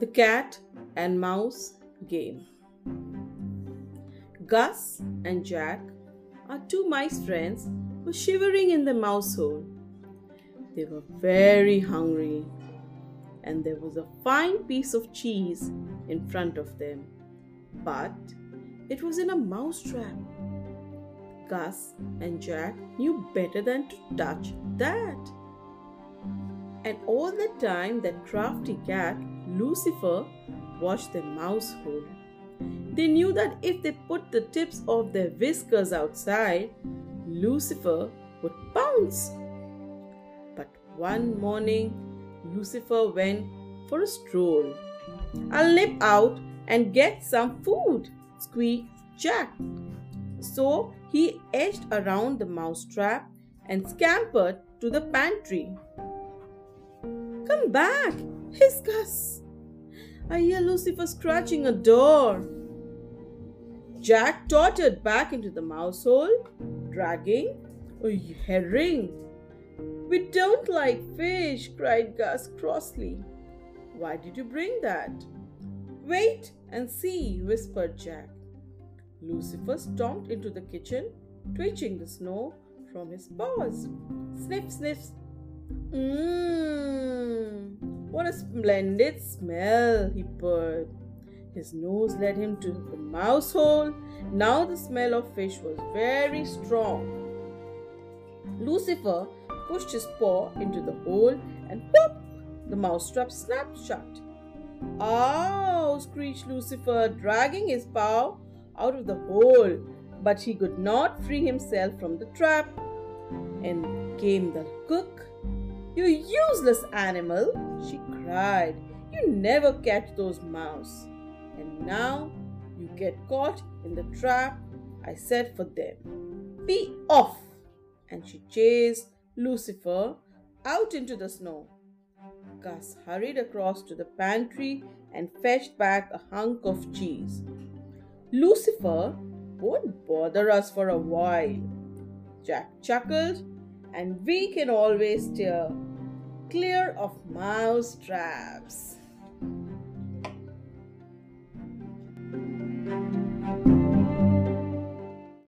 The Cat and Mouse Game. Gus and Jack, are two mice friends, who were shivering in the mouse hole. They were very hungry, and there was a fine piece of cheese in front of them. But it was in a mouse trap. Gus and Jack knew better than to touch that. And all the time that crafty cat, Lucifer, watched the mouse hole. They knew that if they put the tips of their whiskers outside, Lucifer would pounce. But one morning, Lucifer went for a stroll. I'll nip out and get some food, squeaked Jack. So he edged around the mousetrap and scampered to the pantry. Come back, Gus. I hear Lucifer scratching a door. Jack tottered back into the mouse hole, dragging a herring. We don't like fish, cried Gus crossly. Why did you bring that? Wait and see, whispered Jack. Lucifer stomped into the kitchen, twitching the snow from his paws. Sniff, sniff. Mmm, what a splendid smell, he purred. His nose led him to the mouse hole. Now the smell of fish was very strong. Lucifer pushed his paw into the hole and whoop! The mousetrap snapped shut. Ow! screeched Lucifer, dragging his paw out of the hole, but he could not free himself from the trap. In came the cook. You useless animal, she cried. You never catch those mouse. And now you get caught in the trap I set for them. Be off! And she chased Lucifer out into the snow. Gus hurried across to the pantry and fetched back a hunk of cheese. Lucifer won't bother us for a while. Jack chuckled, and we can always steer clear of mouse traps.